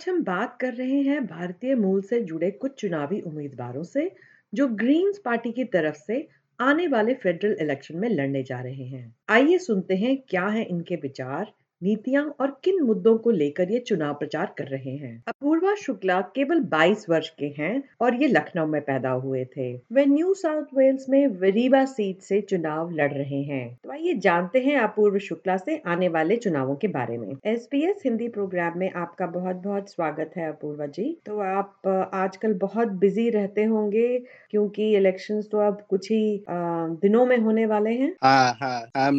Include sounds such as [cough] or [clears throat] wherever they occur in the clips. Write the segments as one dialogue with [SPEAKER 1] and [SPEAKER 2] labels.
[SPEAKER 1] आज हम बात कर रहे हैं भारतीय मूल से जुड़े कुछ चुनावी उम्मीदवारों से, जो ग्रीन्स पार्टी की तरफ़ से आने वाले फेडरल इलेक्शन में लड़ने जा रहे हैं। आइए सुनते हैं क्या है इनके विचार। नीतियाँ और किन मुद्दों को लेकर ये चुनाव प्रचार कर रहे हैं? अपूर्वा शुक्ला केवल 22 वर्ष के हैं और ये लखनऊ में पैदा हुए थे। वे न्यू साउथ वेल्स में वरीबा सीट से चुनाव लड़ रहे हैं। तो आइए जानते हैं अपूर्व शुक्ला से आने वाले चुनावों के बारे में। एसपीएस हिंदी प्रोग्राम में आपका बहुत बहुत स्वागत है अपूर्वा जी। तो आप आजकल बहुत बिज़ी रहते होंगे क्योंकि इलेक्शंस तो अब कुछ ही दिनों में होने वाले हैं।
[SPEAKER 2] हाँ हाँ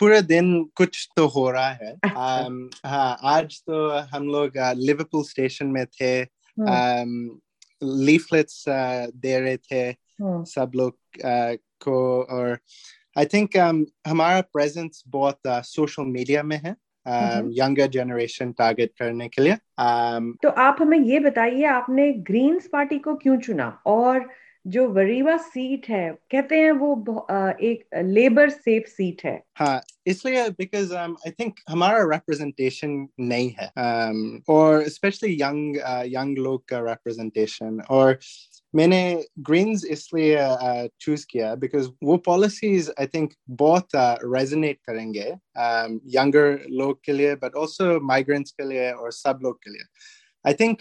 [SPEAKER 2] पूरे दिन कुछ तो हो रहा है। Um, हाँ आज तो हम लोग लिवरपूल uh, स्टेशन में थे। लीफलेट्स uh, दे रहे थे सब लोग uh, को और आई थिंक um, हमारा प्रेजेंस बहुत सोशल मीडिया में है यंगर जनरेशन टारगेट करने के लिए।
[SPEAKER 1] Um, तो आप हमें ये बताइए आपने ग्रीन्स पार्टी को क्यों चुना? और जो वरीवा सीट है कहते हैं वो एक लेबर सेफ़ सीट है।
[SPEAKER 2] हाँ इसलिए बिकॉज़ आई थिंक हमारा रिप्रेजेंटेशन नहीं है। Um, और स्पेशली यंग यंग लोग का रिप्रेजेंटेशन और मैंने ग्रीन्स इसलिए चूज़ uh, किया बिकॉज़ वो पॉलिसीज़ आई थिंक बहुत रेजोनेट uh, करेंगे यंगर um, लोग के लिए बट ऑल्सो माइग्रेंट्स के लिए और सब लोग के लिए। I think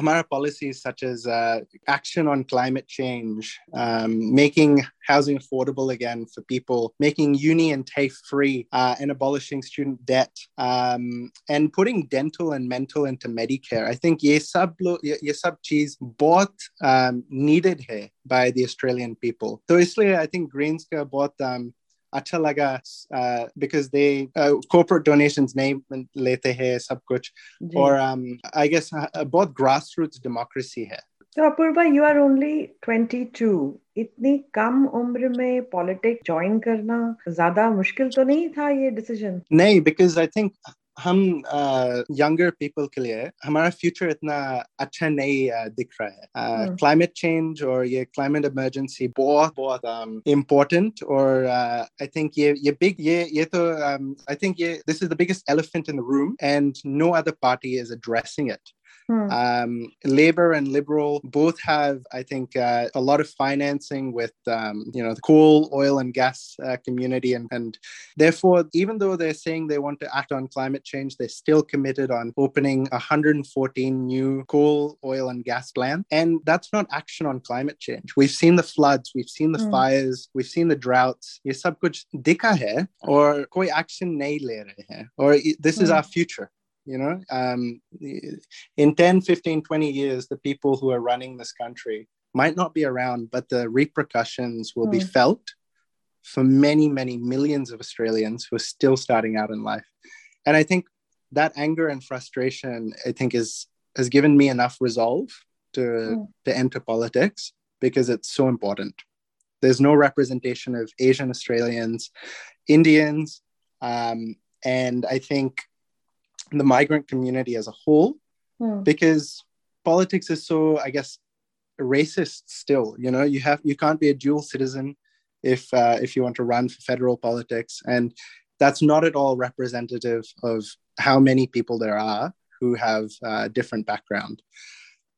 [SPEAKER 2] Hamara policies such as uh, action on climate change, um, making housing affordable again for people, making uni and TAFE free, uh, and abolishing student debt, um, and putting dental and mental into Medicare. I think ye sab, ye sab cheese bought um, needed here by the Australian people. So, इसलिए I think Greens का बहुत um, अच्छा लगा because they corporate donations नहीं लेते हैं सब कुछ और आई um, गेस बहुत ग्रास रूट्स डेमोक्रेसी है
[SPEAKER 1] तो अपूर्वा यू आर ओनली 22 इतनी कम उम्र में पॉलिटिक्स ज्वाइन करना ज्यादा मुश्किल तो नहीं था ये डिसीजन
[SPEAKER 2] नहीं बिकॉज आई थिंक हम यंगर uh, पीपल के लिए हमारा फ्यूचर इतना अच्छा नहीं uh, दिख रहा है क्लाइमेट uh, चेंज hmm. और ये क्लाइमेट इमरजेंसी बहुत बहुत इम्पोर्टेंट um, और आई थिंक ये ये बिग ये ये तो आई थिंक ये this is the biggest elephant in the room and no other party is addressing it Hmm. Um, Labor and Liberal both have, I think, uh, a lot of financing with, um, you know, the coal, oil, and gas uh, community. And, and therefore, even though they're saying they want to act on climate change, they're still committed on opening 114 new coal, oil, and gas plants. And that's not action on climate change. We've seen the floods, we've seen the hmm. fires, we've seen the droughts. Koi action le hai, or this is hmm. our future you know um, in 10 15 20 years the people who are running this country might not be around but the repercussions will mm. be hmm. felt for many many millions of australians who are still starting out in life and i think that anger and frustration i think is has given me enough resolve to mm. to enter politics because it's so important there's no representation of asian australians indians um, and i think the migrant community as a whole mm. because politics is so i guess racist still you know you have you can't be a dual citizen if uh, if you want to run for federal politics and that's not at all representative of how many people there are who have uh, different background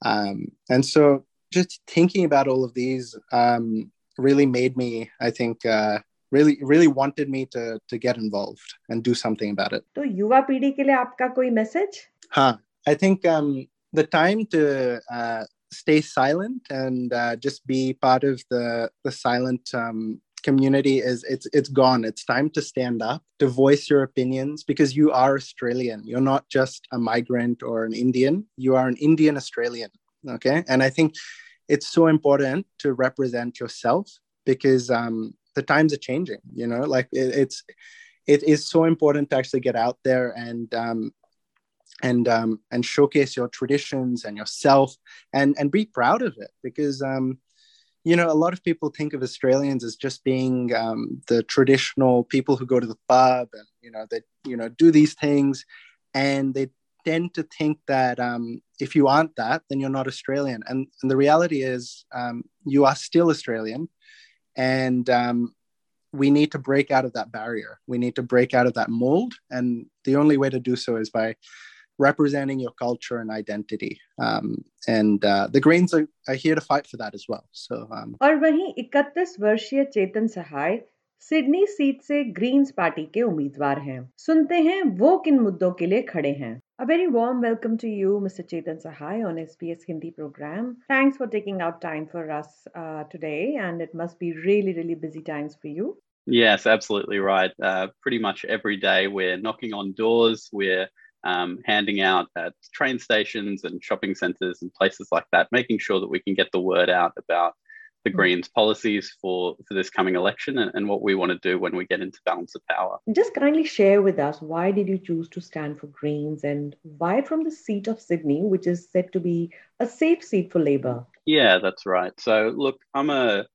[SPEAKER 2] um, and so just thinking about all of these um, really made me i think uh, really really wanted me to to get involved and do something about it
[SPEAKER 1] तो युवा पीढ़ी के लिए आपका कोई message
[SPEAKER 2] हाँ I think um, the time to uh, stay silent and uh, just be part of the the silent um, community is it's it's gone it's time to stand up to voice your opinions because you are australian you're not just a migrant or an indian you are an indian australian okay and i think it's so important to represent yourself because um, the times are changing you know like it, it's it is so important to actually get out there and um, and um, and showcase your traditions and yourself and and be proud of it because um, you know a lot of people think of Australians as just being um, the traditional people who go to the pub and you know that you know do these things. And they tend to think that um, if you aren't that then you're not Australian. And, and the reality is um, you are still Australian and um, we need to break out of that barrier we need to break out of that mold and the only way to do so is by representing your culture and identity. Um, and uh, the Greens are, are, here to fight for that as well. So, um,
[SPEAKER 1] और वहीं 31 वर्षीय Chetan Sahay Sydney seat से Greens party के उम्मीदवार हैं सुनते हैं वो किन मुद्दों के लिए खड़े हैं A very warm welcome to you, Mr. Chetan Sahai, on SBS Hindi program. Thanks for taking out time for us uh, today, and it must be really, really busy times for you.
[SPEAKER 3] Yes, absolutely right. Uh, pretty much every day we're knocking on doors, we're um, handing out at train stations and shopping centres and places like that, making sure that we can get the word out about the. Greens policies for, for this coming election and, and, what we want to do when we get into balance of power.
[SPEAKER 1] Just kindly share with us why did you choose to stand for Greens and why from the seat of Sydney, which is said to be a safe seat for Labor?
[SPEAKER 3] Yeah, that's right. So look, I'm a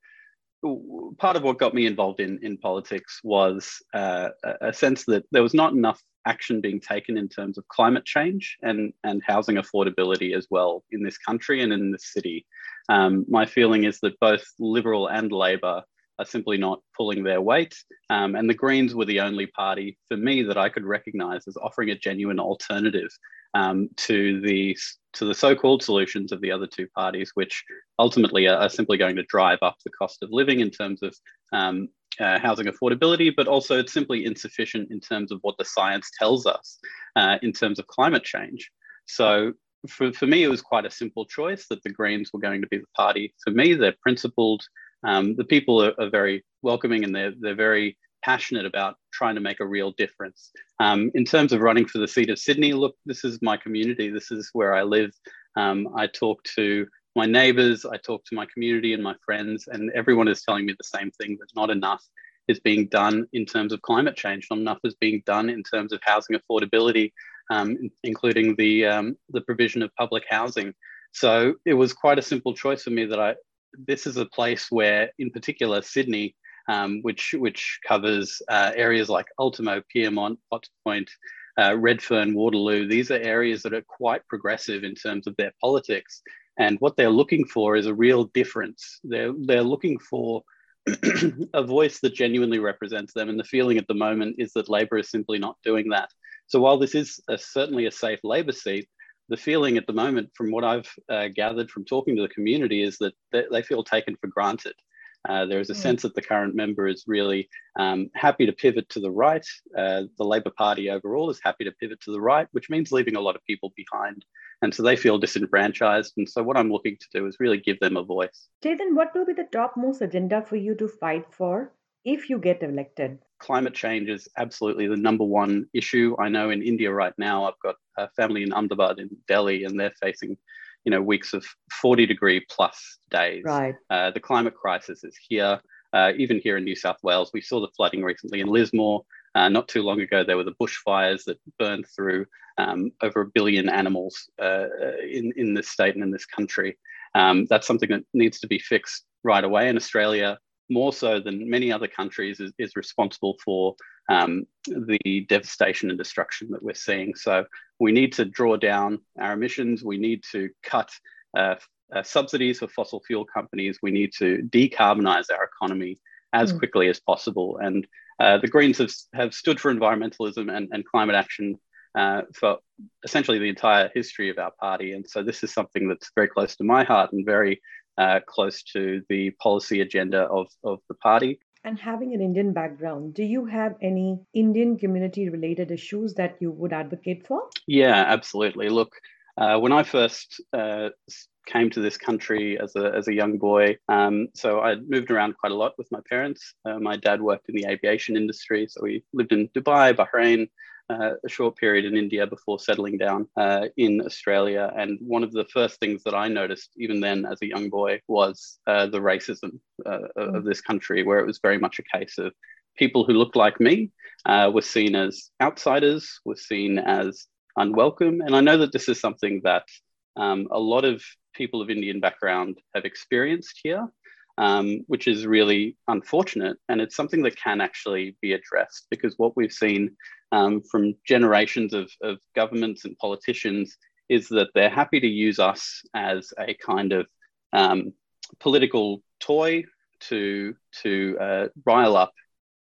[SPEAKER 3] part of what got me involved in in politics was uh, a sense that there was not enough action being taken in terms of climate change and and housing affordability as well in this country and in this city. Um, my feeling is that both Liberal and Labor are simply not pulling their weight. Um, and the Greens were the only party for me that I could recognise as offering a genuine alternative um, to the to the so-called solutions of the other two parties, which ultimately are, are simply going to drive up the cost of living in terms of um, uh, housing affordability, but also it's simply insufficient in terms of what the science tells us uh, in terms of climate change. So for, for me, it was quite a simple choice that the Greens were going to be the party. For me, they're principled. Um, the people are, are, very welcoming and they're, they're very passionate about trying to make a real difference. Um, in terms of running for the seat of Sydney, look, this is my community. This is where I live. Um, I talk to my neighbours, I talk to my community and my friends, and everyone is telling me the same thing that not enough is being done in terms of climate change, not enough is being done in terms of housing affordability, um, including the, um, the provision of public housing. So it was quite a simple choice for me that I, this is a place where, in particular, Sydney, um, which, which covers uh, areas like Ultimo, Pyrmont, Potts Point, uh, Redfern, Waterloo, these are areas that are quite progressive in terms of their politics. And what they're looking for is a real difference. They're, they're looking for [clears throat] a voice that genuinely represents them. And the feeling at the moment is that Labor is simply not doing that. So while this is a, certainly a safe Labor seat, the feeling at the moment, from what I've uh, gathered from talking to the community, is that they, they feel taken for granted. Uh, there is a mm. sense that the current member is really um, happy to pivot to the right. Uh, the Labor Party overall is happy to pivot to the right, which means leaving a lot of people behind. And so they feel disenfranchised. And so what I'm looking to do is really give them a voice.
[SPEAKER 1] Chetan, what will be the topmost agenda for you to fight for if you get elected?
[SPEAKER 3] Climate change is absolutely the number one issue. I know in India right now, I've got a family in Ahmedabad in Delhi, and they're facing, you know, weeks of 40 degree plus days.
[SPEAKER 1] Right.
[SPEAKER 3] Uh, the climate crisis is here. Uh, even here in New South Wales, we saw the flooding recently in Lismore. Uh, not too long ago, there were the bushfires that burned through um, over a billion animals uh, in, in this state and in this country. Um, that's something that needs to be fixed right away. And Australia more so than many other countries, is, is responsible for um, the devastation and destruction that we're seeing. So we need to draw down our emissions. We need to cut uh, uh, subsidies for fossil fuel companies. We need to decarbonize our economy as mm. quickly as possible. And uh, the Greens have, have stood for environmentalism and, and climate action uh, for essentially the entire history of our party. And so this is something that's very close to my heart and very uh, close to the policy agenda of, of the party.
[SPEAKER 1] And having an Indian background, do you have any Indian community related issues that you would advocate for?
[SPEAKER 3] Yeah, absolutely. Look, uh, when I first uh, came to this country as a, as a young boy, um, so I moved around quite a lot with my parents. Uh, my dad worked in the aviation industry, so we lived in Dubai, Bahrain, uh, a short period in India before settling down uh, in Australia. And one of the first things that I noticed, even then as a young boy, was uh, the racism uh, of this country, where it was very much a case of people who looked like me uh, were seen as outsiders, were seen as unwelcome. And I know that this is something that um, a lot of people of Indian background have experienced here. Um, which is really unfortunate. And it's something that can actually be addressed because what we've seen um, from generations of, of governments and politicians is that they're happy to use us as a kind of um, political toy to to uh, rile up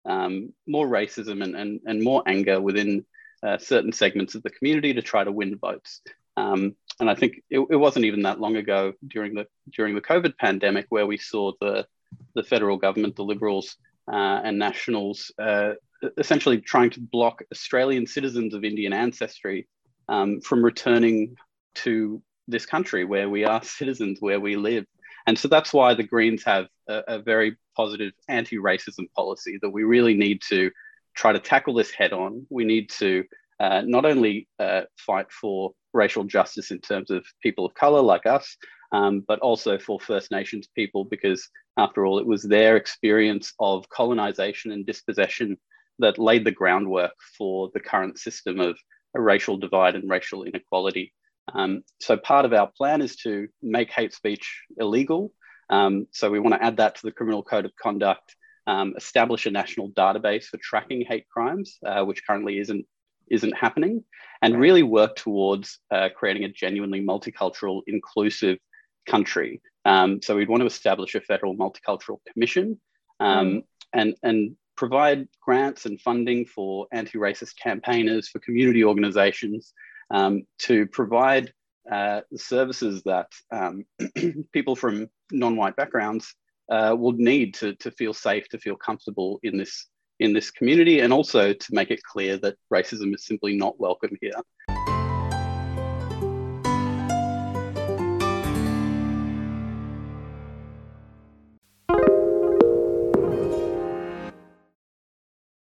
[SPEAKER 3] um, more racism and, and, and more anger within uh, certain segments of the community to try to win votes. Um, and I think it, it, wasn't even that long ago during the during the COVID pandemic where we saw the the federal government, the Liberals uh, and Nationals, uh, essentially trying to block Australian citizens of Indian ancestry um, from returning to this country where we are citizens, where we live. And so that's why the Greens have a, a very positive anti racism policy that we really need to try to tackle this head on. We need to uh, not only uh, fight for racial justice in terms of people of color like us, um, but also for First Nations people, because after all, it was their experience of colonization and dispossession that laid the groundwork for the current system of a racial divide and racial inequality. Um, so part of our plan is to make hate speech illegal. Um, so we want to add that to the Criminal Code of Conduct, um, establish a national database for tracking hate crimes, uh, which currently isn't isn't happening, and really work towards uh, creating a genuinely multicultural, inclusive country. Um, so we'd want to establish a federal multicultural commission mm. and and provide grants and funding for anti-racist campaigners, for community organisations, um, to provide uh, services that um, [clears throat] people from non-white backgrounds uh, will need to, to feel safe, to feel comfortable in this in this community, and also to make it clear that racism is simply not welcome here.